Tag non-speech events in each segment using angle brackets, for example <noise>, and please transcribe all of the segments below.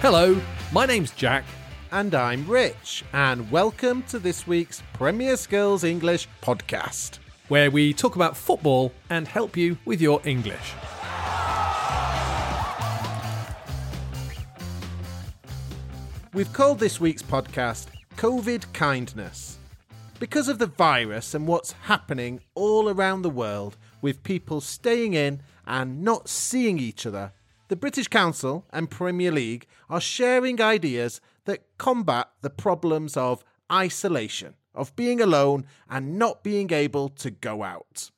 Hello, my name's Jack. And I'm Rich, and welcome to this week's Premier Skills English podcast, where we talk about football and help you with your English. We've called this week's podcast COVID Kindness. Because of the virus and what's happening all around the world, with people staying in and not seeing each other, the British Council and Premier League are sharing ideas that combat the problems of isolation, of being alone and not being able to go out.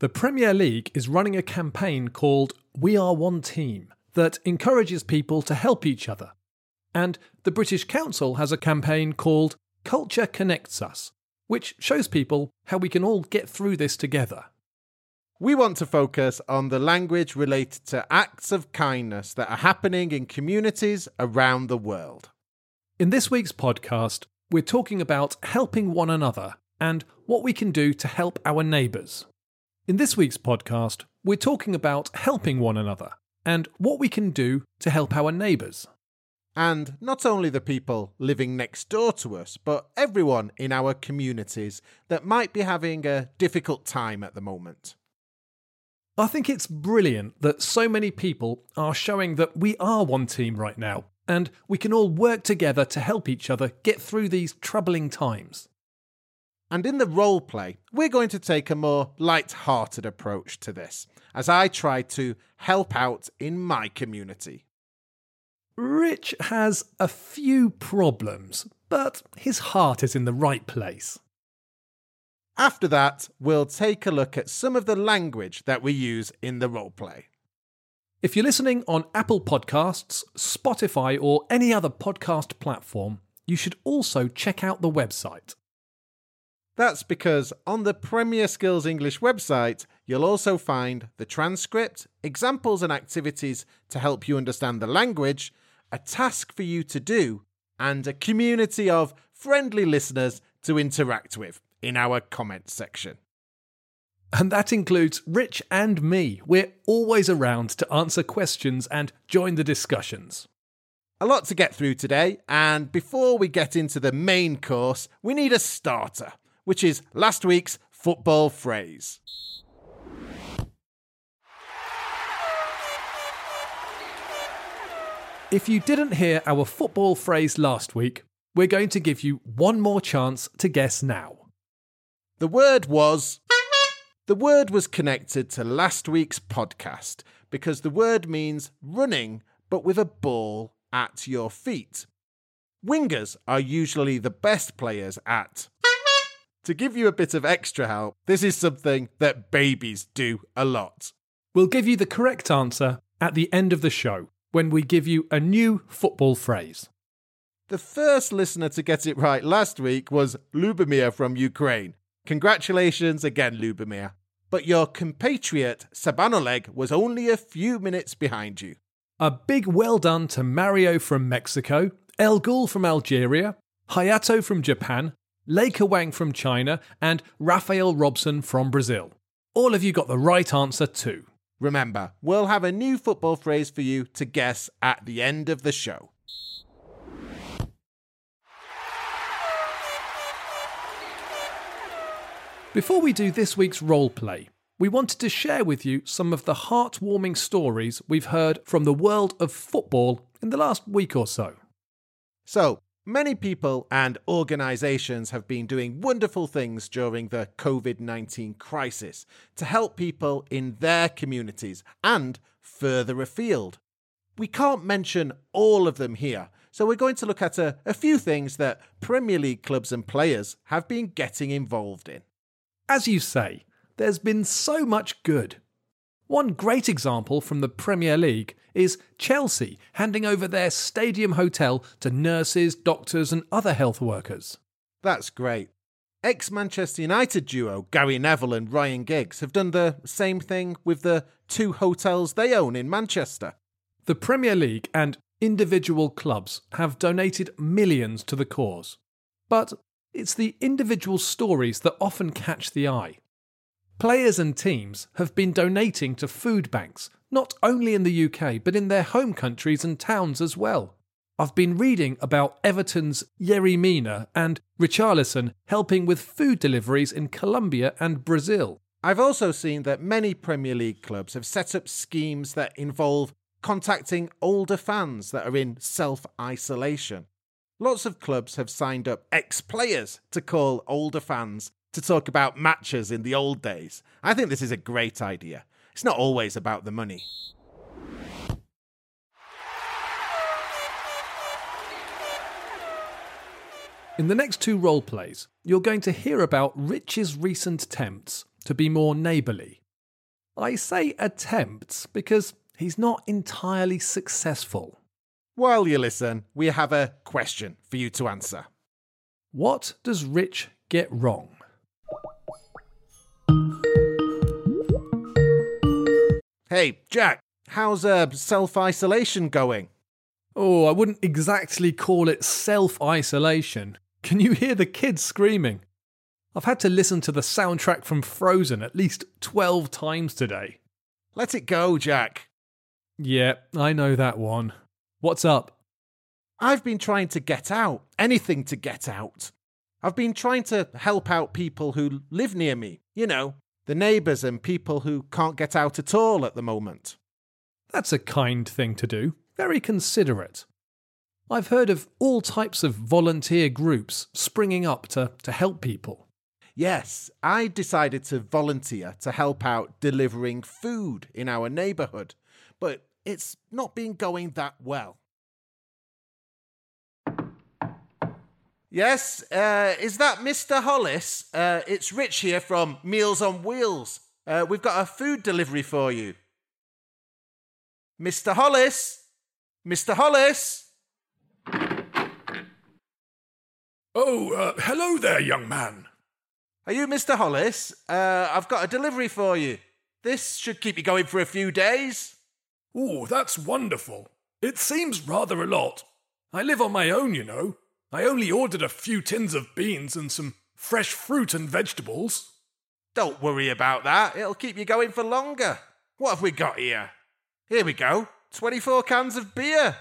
The Premier League is running a campaign called We Are One Team that encourages people to help each other. And the British Council has a campaign called Culture Connects Us, which shows people how we can all get through this together. We want to focus on the language related to acts of kindness that are happening in communities around the world. In this week's podcast, we're talking about helping one another and what we can do to help our neighbours. In this week's podcast, we're talking about helping one another and what we can do to help our neighbours. And not only the people living next door to us, but everyone in our communities that might be having a difficult time at the moment. I think it's brilliant that so many people are showing that we are one team right now, and we can all work together to help each other get through these troubling times. And in the role play, we're going to take a more light-hearted approach to this, as I try to help out in my community. Rich has a few problems, but his heart is in the right place. After that, we'll take a look at some of the language that we use in the roleplay. If you're listening on Apple Podcasts, Spotify, or any other podcast platform, you should also check out the website. That's because on the Premier Skills English website, you'll also find the transcript, examples and activities to help you understand the language, a task for you to do, and a community of friendly listeners to interact with in our comments section. And that includes Rich and me. We're always around to answer questions and join the discussions. A lot to get through today, and before we get into the main course, we need a starter, which is last week's football phrase. If you didn't hear our football phrase last week, we're going to give you one more chance to guess now. The word was. The word was connected to last week's podcast because the word means running but with a ball at your feet. Wingers are usually the best players at. To give you a bit of extra help, this is something that babies do a lot. We'll give you the correct answer at the end of the show when we give you a new football phrase. The first listener to get it right last week was Lubomir from Ukraine. Congratulations again, Lubomir. But your compatriot Sabanoleg was only a few minutes behind you. A big well done to Mario from Mexico, El Ghul from Algeria, Hayato from Japan, Leica Wang from China, and Rafael Robson from Brazil. All of you got the right answer too. Remember, we'll have a new football phrase for you to guess at the end of the show. Before we do this week's role play, we wanted to share with you some of the heartwarming stories we've heard from the world of football in the last week or so. So, many people and organisations have been doing wonderful things during the COVID 19 crisis to help people in their communities and further afield. We can't mention all of them here, so we're going to look at a, a few things that Premier League clubs and players have been getting involved in. As you say, there's been so much good. One great example from the Premier League is Chelsea handing over their stadium hotel to nurses, doctors, and other health workers. That's great. Ex Manchester United duo Gary Neville and Ryan Giggs have done the same thing with the two hotels they own in Manchester. The Premier League and individual clubs have donated millions to the cause. But it's the individual stories that often catch the eye. Players and teams have been donating to food banks, not only in the UK, but in their home countries and towns as well. I've been reading about Everton's Yerry Mina and Richarlison helping with food deliveries in Colombia and Brazil. I've also seen that many Premier League clubs have set up schemes that involve contacting older fans that are in self isolation. Lots of clubs have signed up ex players to call older fans to talk about matches in the old days. I think this is a great idea. It's not always about the money. In the next two role plays, you're going to hear about Rich's recent attempts to be more neighbourly. I say attempts because he's not entirely successful. While you listen, we have a question for you to answer. What does Rich get wrong? Hey, Jack, how's uh, self isolation going? Oh, I wouldn't exactly call it self isolation. Can you hear the kids screaming? I've had to listen to the soundtrack from Frozen at least 12 times today. Let it go, Jack. Yeah, I know that one. What's up? I've been trying to get out, anything to get out. I've been trying to help out people who live near me, you know, the neighbours and people who can't get out at all at the moment. That's a kind thing to do, very considerate. I've heard of all types of volunteer groups springing up to, to help people. Yes, I decided to volunteer to help out delivering food in our neighbourhood, but it's not been going that well. Yes, uh, is that Mr. Hollis? Uh, it's Rich here from Meals on Wheels. Uh, we've got a food delivery for you. Mr. Hollis? Mr. Hollis? Oh, uh, hello there, young man. Are you Mr. Hollis? Uh, I've got a delivery for you. This should keep you going for a few days. Oh, that's wonderful. It seems rather a lot. I live on my own, you know. I only ordered a few tins of beans and some fresh fruit and vegetables. Don't worry about that. It'll keep you going for longer. What have we got here? Here we go 24 cans of beer.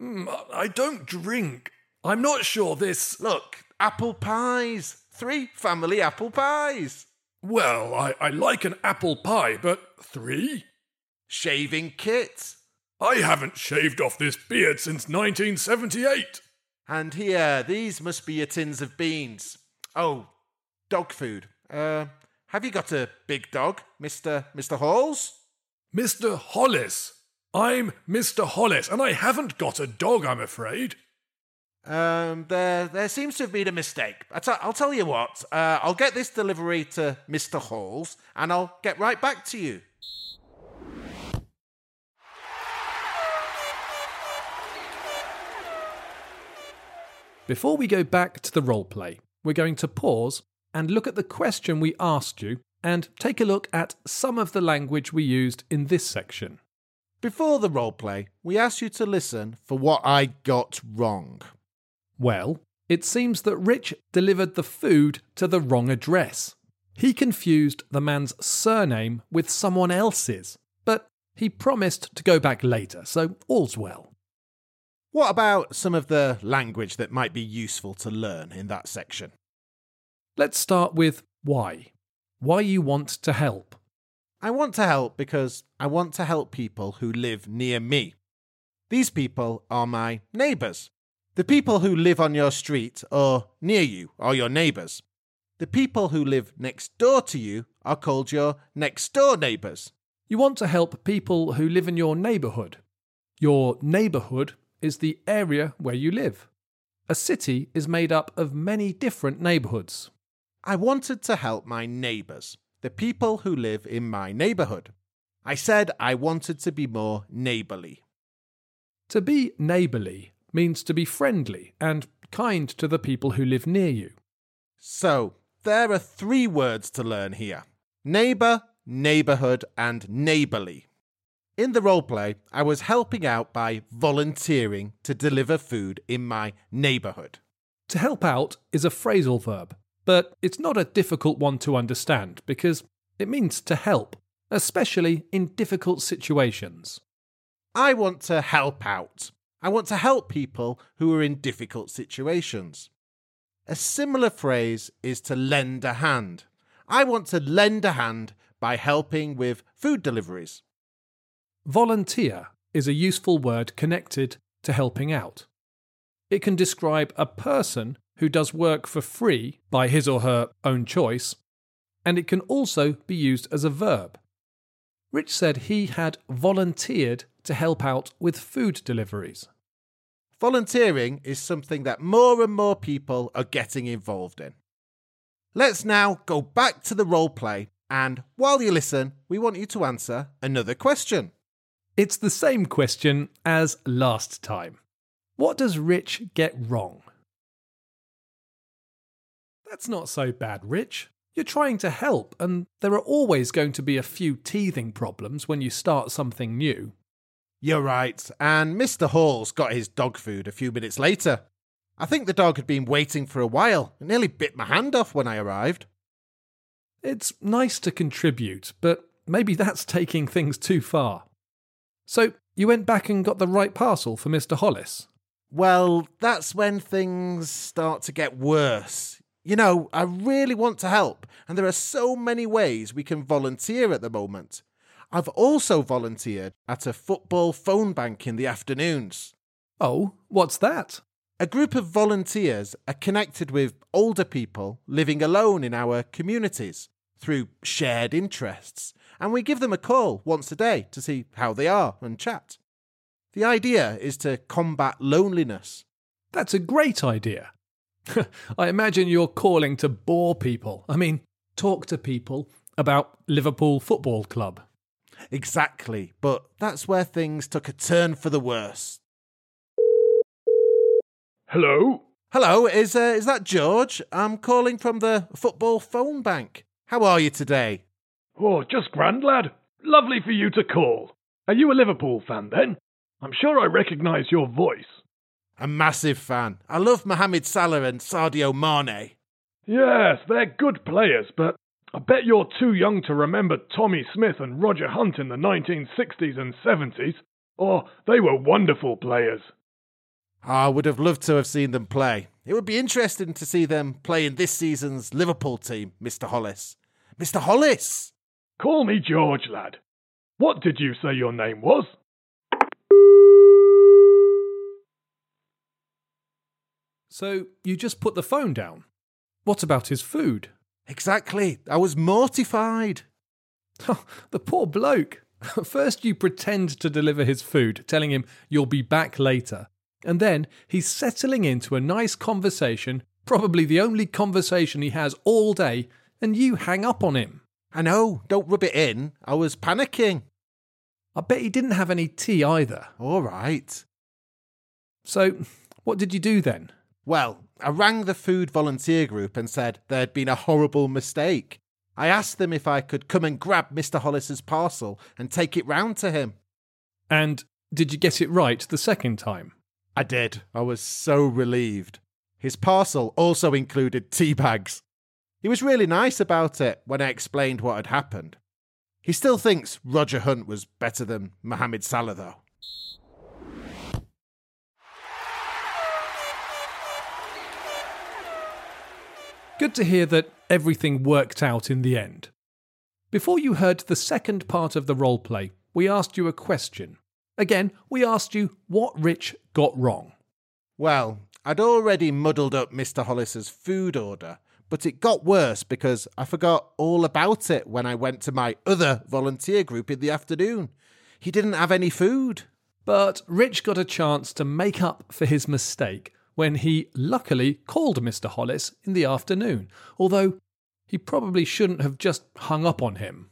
Mm, I don't drink. I'm not sure this. Look, apple pies. Three family apple pies. Well, I, I like an apple pie, but three? Shaving kit. I haven't shaved off this beard since 1978. And here, these must be your tins of beans. Oh, dog food. Uh, have you got a big dog, Mr. Mr. Halls? Mr. Hollis. I'm Mr. Hollis, and I haven't got a dog, I'm afraid. Um, there, there seems to have been a mistake. i t- I'll tell you what. Uh, I'll get this delivery to Mr. Halls, and I'll get right back to you. Before we go back to the roleplay, we're going to pause and look at the question we asked you and take a look at some of the language we used in this section. Before the roleplay, we asked you to listen for what I got wrong. Well, it seems that Rich delivered the food to the wrong address. He confused the man's surname with someone else's, but he promised to go back later, so all's well. What about some of the language that might be useful to learn in that section? Let's start with why. Why you want to help. I want to help because I want to help people who live near me. These people are my neighbours. The people who live on your street or near you are your neighbours. The people who live next door to you are called your next door neighbours. You want to help people who live in your neighbourhood. Your neighbourhood is the area where you live. A city is made up of many different neighbourhoods. I wanted to help my neighbours, the people who live in my neighbourhood. I said I wanted to be more neighbourly. To be neighbourly means to be friendly and kind to the people who live near you. So, there are three words to learn here neighbour, neighbourhood, and neighbourly. In the roleplay, I was helping out by volunteering to deliver food in my neighbourhood. To help out is a phrasal verb, but it's not a difficult one to understand because it means to help, especially in difficult situations. I want to help out. I want to help people who are in difficult situations. A similar phrase is to lend a hand. I want to lend a hand by helping with food deliveries. Volunteer is a useful word connected to helping out. It can describe a person who does work for free by his or her own choice, and it can also be used as a verb. Rich said he had volunteered to help out with food deliveries. Volunteering is something that more and more people are getting involved in. Let's now go back to the role play, and while you listen, we want you to answer another question. It's the same question as last time. What does Rich get wrong? That's not so bad, Rich. You're trying to help, and there are always going to be a few teething problems when you start something new. You're right, and Mr. Halls got his dog food a few minutes later. I think the dog had been waiting for a while and nearly bit my hand off when I arrived. It's nice to contribute, but maybe that's taking things too far. So, you went back and got the right parcel for Mr. Hollis? Well, that's when things start to get worse. You know, I really want to help, and there are so many ways we can volunteer at the moment. I've also volunteered at a football phone bank in the afternoons. Oh, what's that? A group of volunteers are connected with older people living alone in our communities through shared interests, and we give them a call once a day to see how they are and chat. The idea is to combat loneliness. That's a great idea. <laughs> I imagine you're calling to bore people. I mean, talk to people about Liverpool Football Club. Exactly, but that's where things took a turn for the worse. Hello? Hello, is uh, is that George? I'm calling from the football phone bank. How are you today? Oh, just grand, lad. Lovely for you to call. Are you a Liverpool fan then? I'm sure I recognise your voice. A massive fan. I love Mohamed Salah and Sadio Mane. Yes, they're good players, but I bet you're too young to remember Tommy Smith and Roger Hunt in the 1960s and 70s. Oh, they were wonderful players. Ah, I would have loved to have seen them play. It would be interesting to see them play in this season's Liverpool team, Mr. Hollis. Mr. Hollis! Call me George, lad. What did you say your name was? So you just put the phone down? What about his food? Exactly. I was mortified. <laughs> Oh, the poor bloke. <laughs> First, you pretend to deliver his food, telling him you'll be back later. And then he's settling into a nice conversation, probably the only conversation he has all day, and you hang up on him. I know, don't rub it in. I was panicking. I bet he didn't have any tea either. All right. So, what did you do then? Well, I rang the food volunteer group and said there'd been a horrible mistake. I asked them if I could come and grab Mr. Hollis's parcel and take it round to him. And did you get it right the second time? I did. I was so relieved. His parcel also included tea bags. He was really nice about it when I explained what had happened. He still thinks Roger Hunt was better than Mohamed Salah, though. Good to hear that everything worked out in the end. Before you heard the second part of the roleplay, we asked you a question. Again, we asked you what Rich got wrong. Well, I'd already muddled up Mr. Hollis's food order, but it got worse because I forgot all about it when I went to my other volunteer group in the afternoon. He didn't have any food. But Rich got a chance to make up for his mistake when he luckily called Mr. Hollis in the afternoon, although he probably shouldn't have just hung up on him.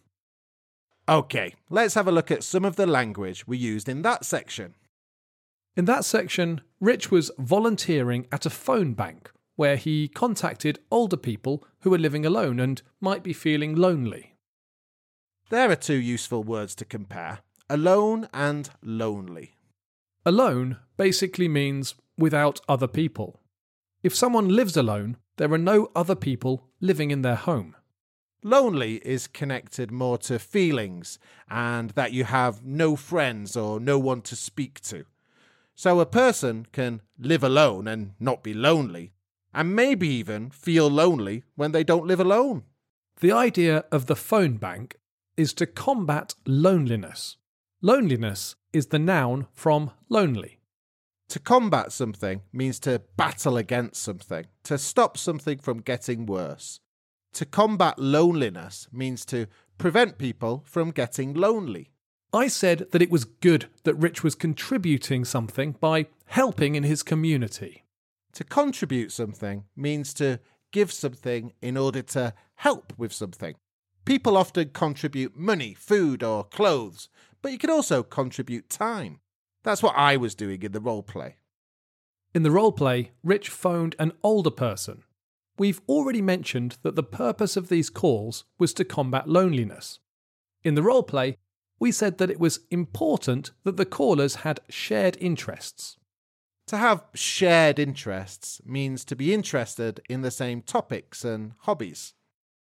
Okay, let's have a look at some of the language we used in that section. In that section, Rich was volunteering at a phone bank where he contacted older people who were living alone and might be feeling lonely. There are two useful words to compare alone and lonely. Alone basically means without other people. If someone lives alone, there are no other people living in their home. Lonely is connected more to feelings and that you have no friends or no one to speak to. So a person can live alone and not be lonely, and maybe even feel lonely when they don't live alone. The idea of the phone bank is to combat loneliness. Loneliness is the noun from lonely. To combat something means to battle against something, to stop something from getting worse. To combat loneliness means to prevent people from getting lonely. I said that it was good that Rich was contributing something by helping in his community. To contribute something means to give something in order to help with something. People often contribute money, food, or clothes, but you can also contribute time. That's what I was doing in the role play. In the role play, Rich phoned an older person. We've already mentioned that the purpose of these calls was to combat loneliness. In the role play, we said that it was important that the callers had shared interests. To have shared interests means to be interested in the same topics and hobbies.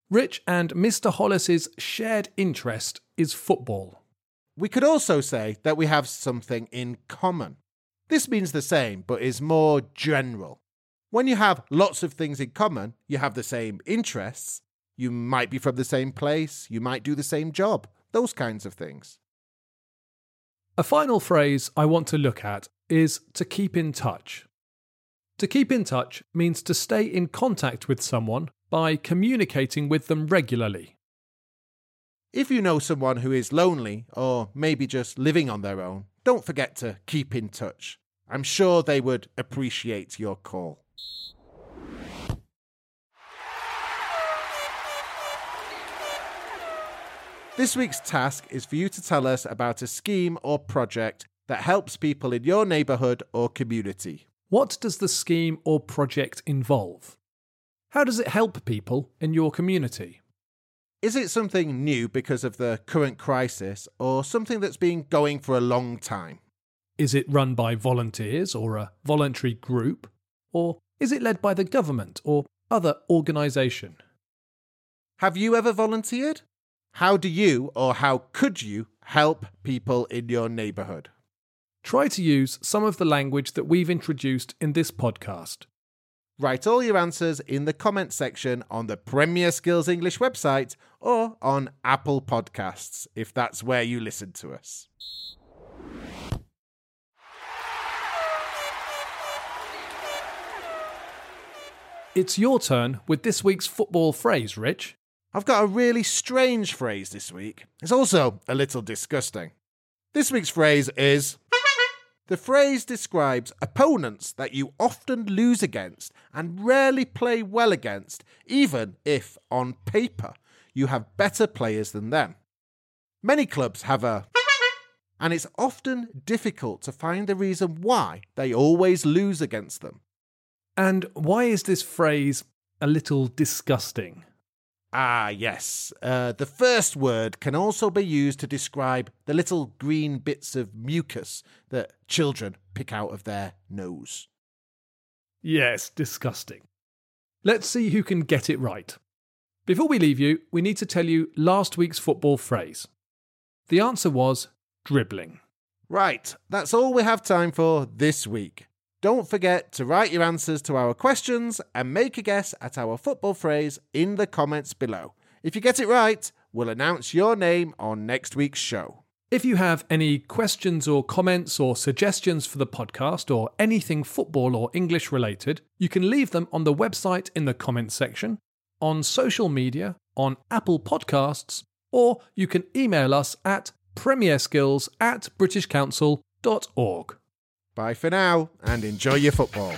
Rich and Mr. Hollis's shared interest is football. We could also say that we have something in common. This means the same, but is more general. When you have lots of things in common, you have the same interests, you might be from the same place, you might do the same job, those kinds of things. A final phrase I want to look at is to keep in touch. To keep in touch means to stay in contact with someone by communicating with them regularly. If you know someone who is lonely or maybe just living on their own, don't forget to keep in touch. I'm sure they would appreciate your call. This week's task is for you to tell us about a scheme or project that helps people in your neighbourhood or community. What does the scheme or project involve? How does it help people in your community? Is it something new because of the current crisis or something that's been going for a long time? Is it run by volunteers or a voluntary group? Or is it led by the government or other organisation? Have you ever volunteered? How do you or how could you help people in your neighbourhood? Try to use some of the language that we've introduced in this podcast. Write all your answers in the comment section on the Premier Skills English website or on Apple Podcasts if that's where you listen to us. It's your turn with this week's football phrase, Rich. I've got a really strange phrase this week. It's also a little disgusting. This week's phrase is The phrase describes opponents that you often lose against and rarely play well against, even if, on paper, you have better players than them. Many clubs have a and it's often difficult to find the reason why they always lose against them. And why is this phrase a little disgusting? Ah, yes. Uh, the first word can also be used to describe the little green bits of mucus that children pick out of their nose. Yes, disgusting. Let's see who can get it right. Before we leave you, we need to tell you last week's football phrase. The answer was dribbling. Right, that's all we have time for this week. Don't forget to write your answers to our questions and make a guess at our football phrase in the comments below. If you get it right, we'll announce your name on next week's show. If you have any questions or comments or suggestions for the podcast or anything football or English related, you can leave them on the website in the comments section, on social media, on Apple Podcasts, or you can email us at premierskills at britishcouncil.org. Bye for now and enjoy your football.